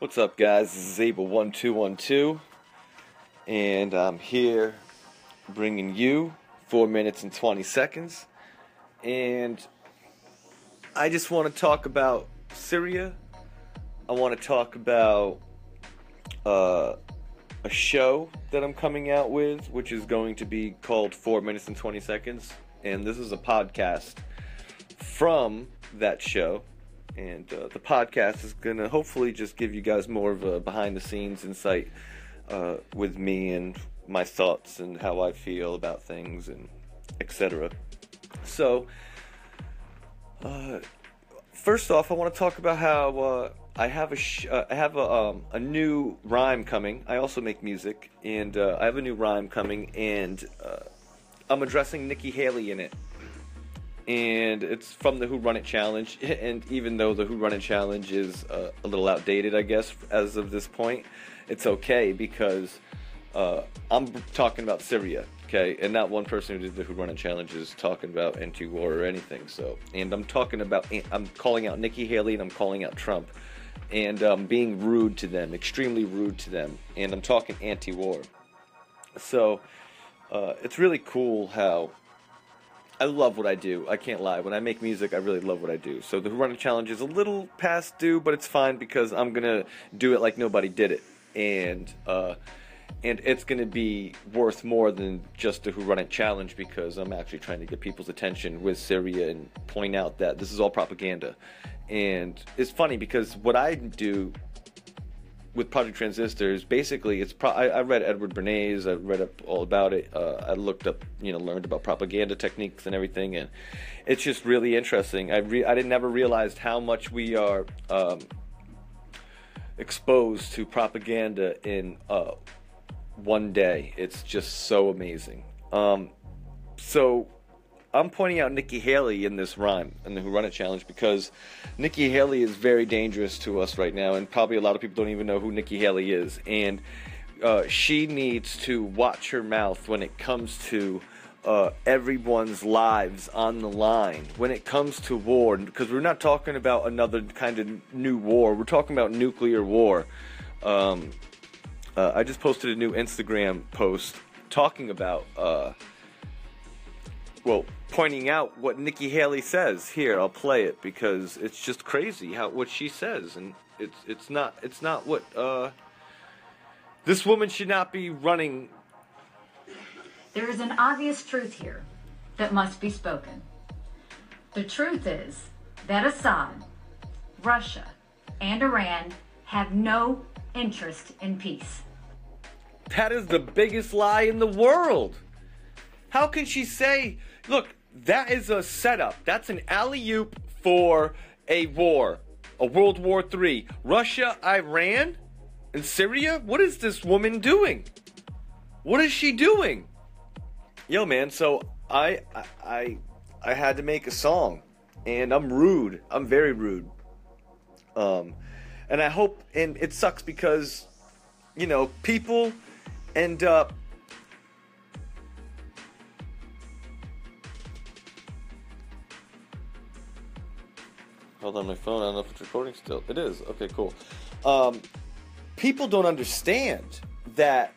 What's up, guys? This is Abel1212, and I'm here bringing you 4 minutes and 20 seconds. And I just want to talk about Syria. I want to talk about uh, a show that I'm coming out with, which is going to be called 4 minutes and 20 seconds. And this is a podcast from that show and uh, the podcast is going to hopefully just give you guys more of a behind the scenes insight uh, with me and my thoughts and how I feel about things and etc. So, uh, first off, I want to talk about how uh, I have a sh- uh, I have a, um, a new rhyme coming. I also make music, and uh, I have a new rhyme coming, and I'm addressing Nikki Haley in it and it's from the Who Run It Challenge. And even though the Who Run It Challenge is uh, a little outdated, I guess, as of this point, it's okay because uh, I'm talking about Syria, okay? And not one person who did the Who Run It Challenge is talking about anti-war or anything. So, and I'm talking about, I'm calling out Nikki Haley and I'm calling out Trump, and um, being rude to them, extremely rude to them, and I'm talking anti-war. So, uh, it's really cool how I love what I do. I can't lie. When I make music, I really love what I do. So the Who Run It challenge is a little past due, but it's fine because I'm gonna do it like nobody did it, and uh, and it's gonna be worth more than just the Who Run It challenge because I'm actually trying to get people's attention with Syria and point out that this is all propaganda. And it's funny because what I do with Project Transistors, basically, it's pro- I, I, read Edward Bernays. I read up all about it. Uh, I looked up, you know, learned about propaganda techniques and everything, and it's just really interesting. I re- I didn't never realized how much we are um, exposed to propaganda in uh, one day. It's just so amazing. Um, so I'm pointing out Nikki Haley in this rhyme in the Who Run It challenge because Nikki Haley is very dangerous to us right now, and probably a lot of people don't even know who Nikki Haley is. And uh, she needs to watch her mouth when it comes to uh, everyone's lives on the line. When it comes to war, because we're not talking about another kind of new war, we're talking about nuclear war. Um, uh, I just posted a new Instagram post talking about uh, well, pointing out what Nikki Haley says. Here, I'll play it because it's just crazy how what she says, and it's it's not it's not what uh, this woman should not be running. There is an obvious truth here that must be spoken. The truth is that Assad, Russia, and Iran have no interest in peace. That is the biggest lie in the world. How can she say Look, that is a setup. That's an alley oop for a war, a World War III. Russia, Iran, and Syria? What is this woman doing? What is she doing? Yo, man, so I, I, I had to make a song, and I'm rude. I'm very rude. Um, and I hope, and it sucks because, you know, people end up On my phone. I don't know if it's recording still. It is. Okay, cool. Um, people don't understand that.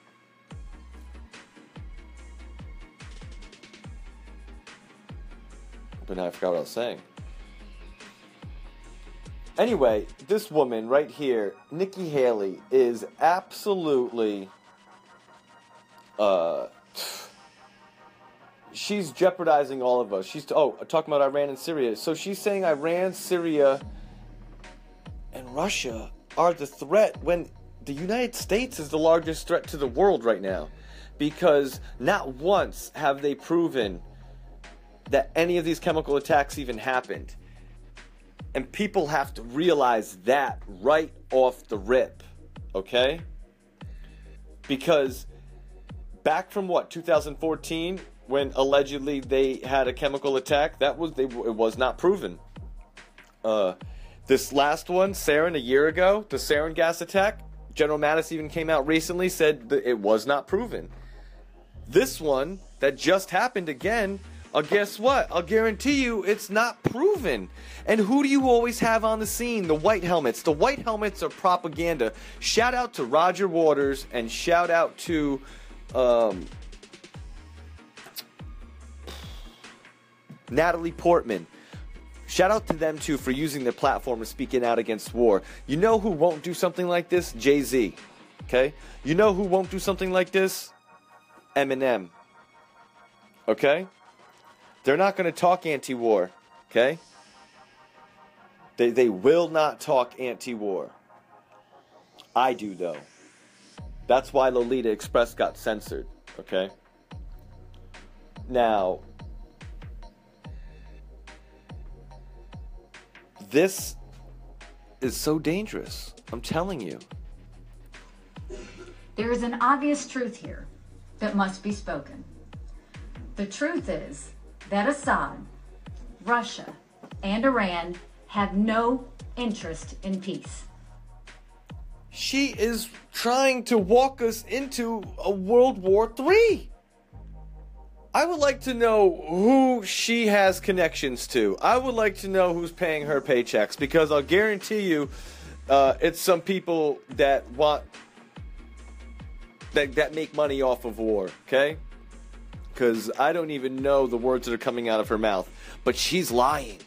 But now I forgot what I was saying. Anyway, this woman right here, Nikki Haley, is absolutely. Uh, she's jeopardizing all of us. She's oh talking about Iran and Syria. So she's saying Iran, Syria, and Russia are the threat when the United States is the largest threat to the world right now. Because not once have they proven that any of these chemical attacks even happened. And people have to realize that right off the rip. Okay? Because back from what, 2014, when allegedly they had a chemical attack. That was they, it was not proven. Uh, this last one, sarin, a year ago, the sarin gas attack. General Mattis even came out recently said that it was not proven. This one that just happened again Uh, guess what? I'll guarantee you it's not proven. And who do you always have on the scene? The white helmets. The white helmets are propaganda. Shout out to Roger Waters and shout out to um, Natalie Portman. Shout out to them too for using their platform and speaking out against war. You know who won't do something like this? Jay Z. Okay? You know who won't do something like this? Eminem. Okay? They're not going to talk anti war. Okay? They, they will not talk anti war. I do, though. That's why Lolita Express got censored. Okay? Now, this is so dangerous. I'm telling you. There is an obvious truth here that must be spoken. The truth is that Assad, Russia, and Iran have no interest in peace. She is trying to walk us into a World War III. I would like to know who she has connections to. I would like to know who's paying her paychecks because I'll guarantee you uh, it's some people that want that that make money off of war, okay? Cuz I don't even know the words that are coming out of her mouth, but she's lying.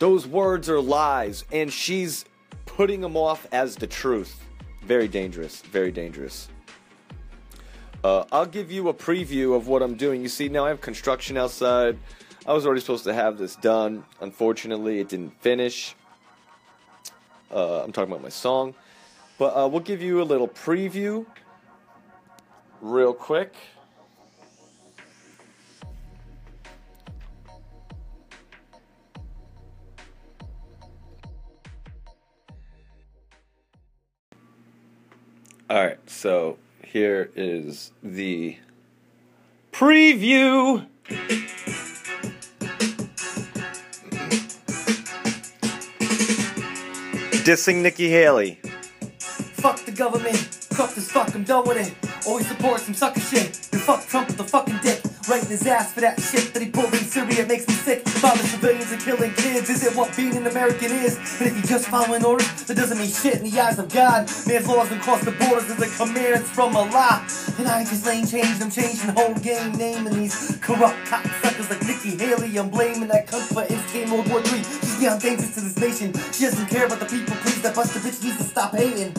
Those words are lies and she's putting them off as the truth. Very dangerous, very dangerous. Uh, I'll give you a preview of what I'm doing. You see, now I have construction outside. I was already supposed to have this done. Unfortunately, it didn't finish. Uh, I'm talking about my song. But uh, we'll give you a little preview real quick. All right, so here is the preview. Dissing Nikki Haley. Fuck the government, fuck this fuck, I'm done with it. Always support some sucker shit. And fuck Trump with a fucking dick. Right in his ass for that shit that he pulled in Syria makes me sick. Bombing civilians and killing kids. Is it what being an American is? And if you just following orders, that doesn't mean shit in the eyes of God. Man's laws and cross the borders as a commands from Allah. And I ain't just lane changed, I'm changing the whole game. Naming these corrupt cocksuckers like Nikki Haley. I'm blaming that cunt for instigating World War III. She's beyond dangerous to this nation. She doesn't care about the people, please. That buster bitch needs to stop hating.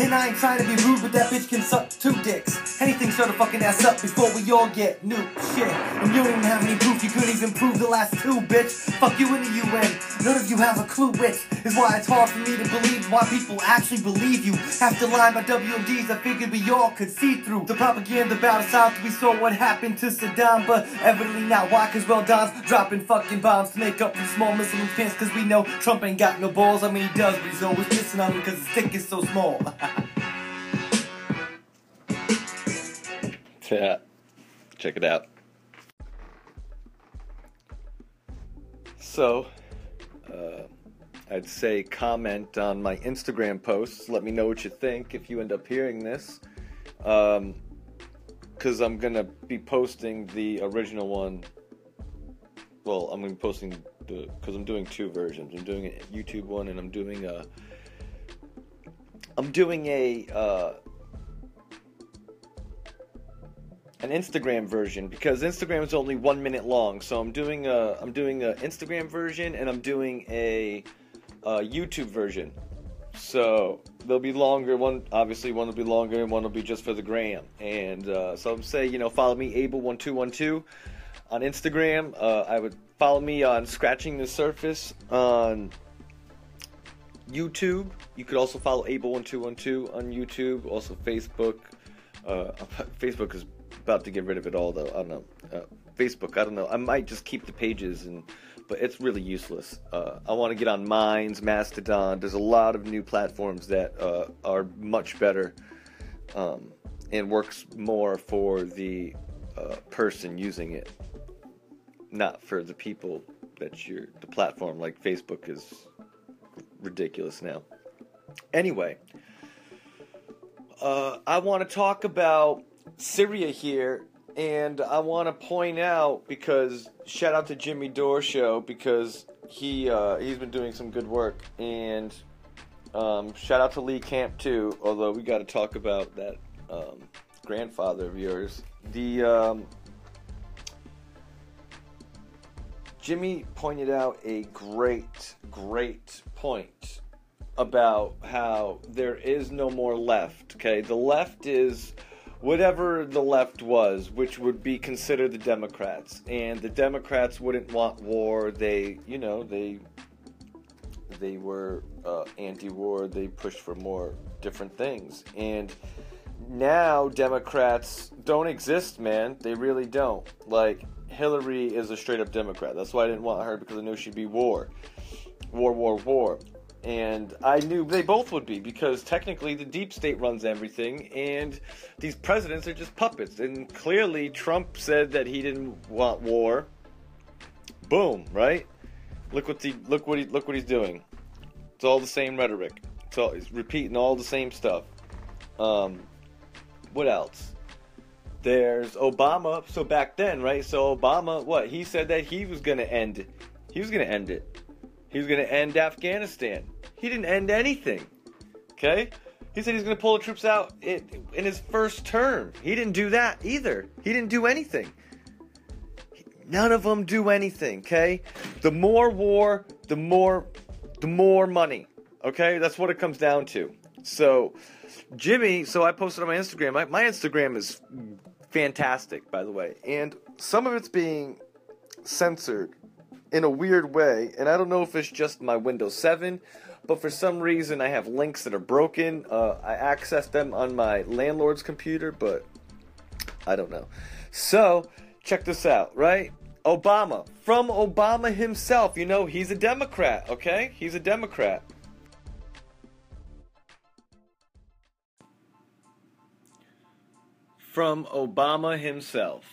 And I ain't trying to be rude, but that bitch can suck two dicks. Anything shut her fucking ass up before we all get new shit. And you don't even have any proof, you couldn't even prove the last two, bitch. Fuck you in the UN. None of you have a clue, which is why it's hard for me to believe why people actually believe you. After lying by WMDs, I figured we all could see through the propaganda about us out. We saw what happened to Saddam, but evidently not. Why? Cause well, Don's dropping fucking bombs to make up for small missile defense. Cause we know Trump ain't got no balls. I mean, he does, but he's always pissing on me cause his dick is so small. Yeah, check it out. So, uh, I'd say comment on my Instagram posts. Let me know what you think if you end up hearing this. Um, because I'm gonna be posting the original one. Well, I'm gonna be posting the because I'm doing two versions. I'm doing a YouTube one and I'm doing a. I'm doing a uh, an Instagram version because Instagram is only one minute long. So I'm doing a I'm doing a Instagram version and I'm doing a, a YouTube version. So they'll be longer. One obviously one will be longer and one will be just for the gram. And uh, so I'm saying you know follow me Able one two one two on Instagram. Uh, I would follow me on Scratching the Surface on YouTube. You could also follow Able one two one two on YouTube. Also Facebook. Uh, Facebook is about to get rid of it all, though. I don't know. Uh, Facebook, I don't know. I might just keep the pages, and but it's really useless. Uh, I want to get on Minds, Mastodon. There's a lot of new platforms that uh, are much better um, and works more for the uh, person using it, not for the people that you're. The platform like Facebook is ridiculous now. Anyway, uh, I want to talk about Syria here and I want to point out because shout out to Jimmy Dore show because he uh, he's been doing some good work and um, shout out to Lee Camp too. Although we got to talk about that um, grandfather of yours. The um, Jimmy pointed out a great, great point about how there is no more left. Okay, the left is whatever the left was, which would be considered the Democrats, and the Democrats wouldn't want war. They, you know, they they were uh, anti-war. They pushed for more different things, and now Democrats don't exist, man. They really don't. Like Hillary is a straight-up Democrat. That's why I didn't want her because I knew she'd be war, war, war, war and I knew they both would be because technically the deep state runs everything, and these presidents are just puppets. And clearly, Trump said that he didn't want war. Boom! Right? Look what he look what he look what he's doing. It's all the same rhetoric. It's all he's repeating all the same stuff. Um, what else? There's Obama. So back then, right? So Obama, what he said that he was gonna end. He was gonna end it he was going to end Afghanistan. He didn't end anything. Okay? He said he's going to pull the troops out in, in his first term. He didn't do that either. He didn't do anything. None of them do anything, okay? The more war, the more the more money. Okay? That's what it comes down to. So, Jimmy, so I posted on my Instagram. My, my Instagram is fantastic, by the way. And some of it's being censored in a weird way, and I don't know if it's just my Windows 7, but for some reason I have links that are broken. Uh, I access them on my landlord's computer, but I don't know. So, check this out, right? Obama, from Obama himself, you know, he's a Democrat, okay? He's a Democrat. From Obama himself.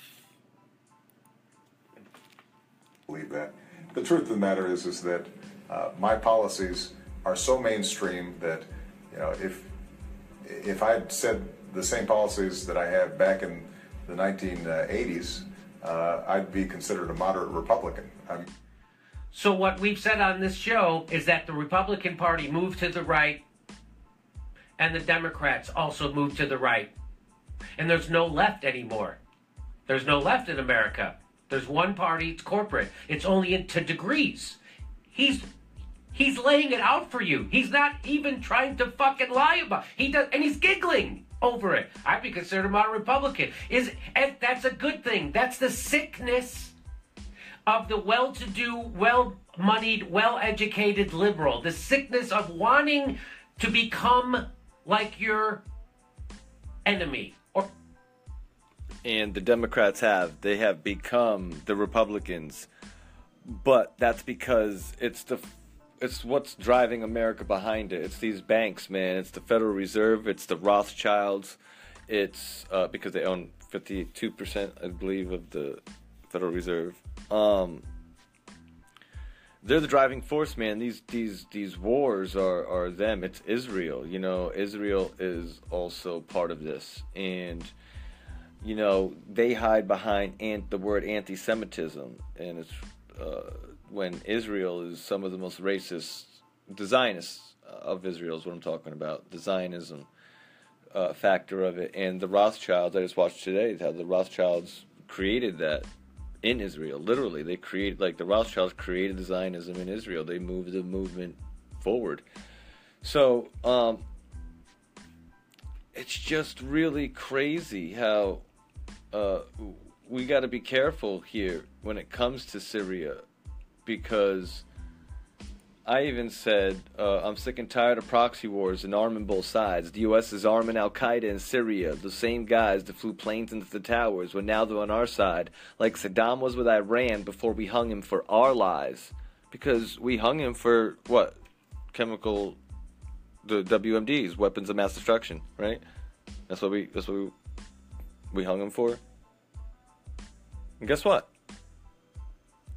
Believe that the truth of the matter is, is that uh, my policies are so mainstream that, you know, if if I had said the same policies that I had back in the 1980s, uh, I'd be considered a moderate Republican. I'm so what we've said on this show is that the Republican Party moved to the right, and the Democrats also moved to the right, and there's no left anymore. There's no left in America. There's one party, it's corporate. It's only into degrees. He's he's laying it out for you. He's not even trying to fucking lie about. He does and he's giggling over it. I'd be considered a Republican. Is and that's a good thing. That's the sickness of the well-to-do, well-moneyed, well-educated liberal. The sickness of wanting to become like your enemy and the Democrats have. They have become the Republicans, but that's because it's the it's what's driving America behind it. It's these banks, man. It's the Federal Reserve. It's the Rothschilds. It's uh, because they own fifty two percent, I believe, of the Federal Reserve. Um, they're the driving force, man. These these these wars are are them. It's Israel. You know, Israel is also part of this, and you know, they hide behind ant- the word anti-Semitism, and it's uh, when Israel is some of the most racist, the Zionists of Israel is what I'm talking about, the Zionism uh, factor of it, and the Rothschilds. I just watched today how the Rothschilds created that in Israel. Literally, they created like the Rothschilds created the Zionism in Israel. They moved the movement forward. So um, it's just really crazy how uh, we got to be careful here when it comes to Syria because I even said uh, I'm sick and tired of proxy wars and arming both sides. The U.S. is arming Al Qaeda in Syria. The same guys that flew planes into the towers, when now they're on our side, like Saddam was with Iran before we hung him for our lies. Because we hung him for what? Chemical, the WMDs, weapons of mass destruction, right? That's what we. That's what we we hung him for. And guess what?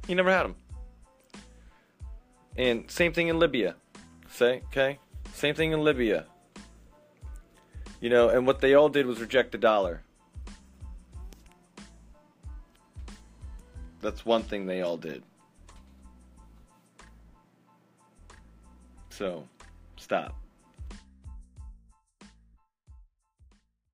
He never had him. And same thing in Libya. Say, okay? Same thing in Libya. You know, and what they all did was reject the dollar. That's one thing they all did. So, stop.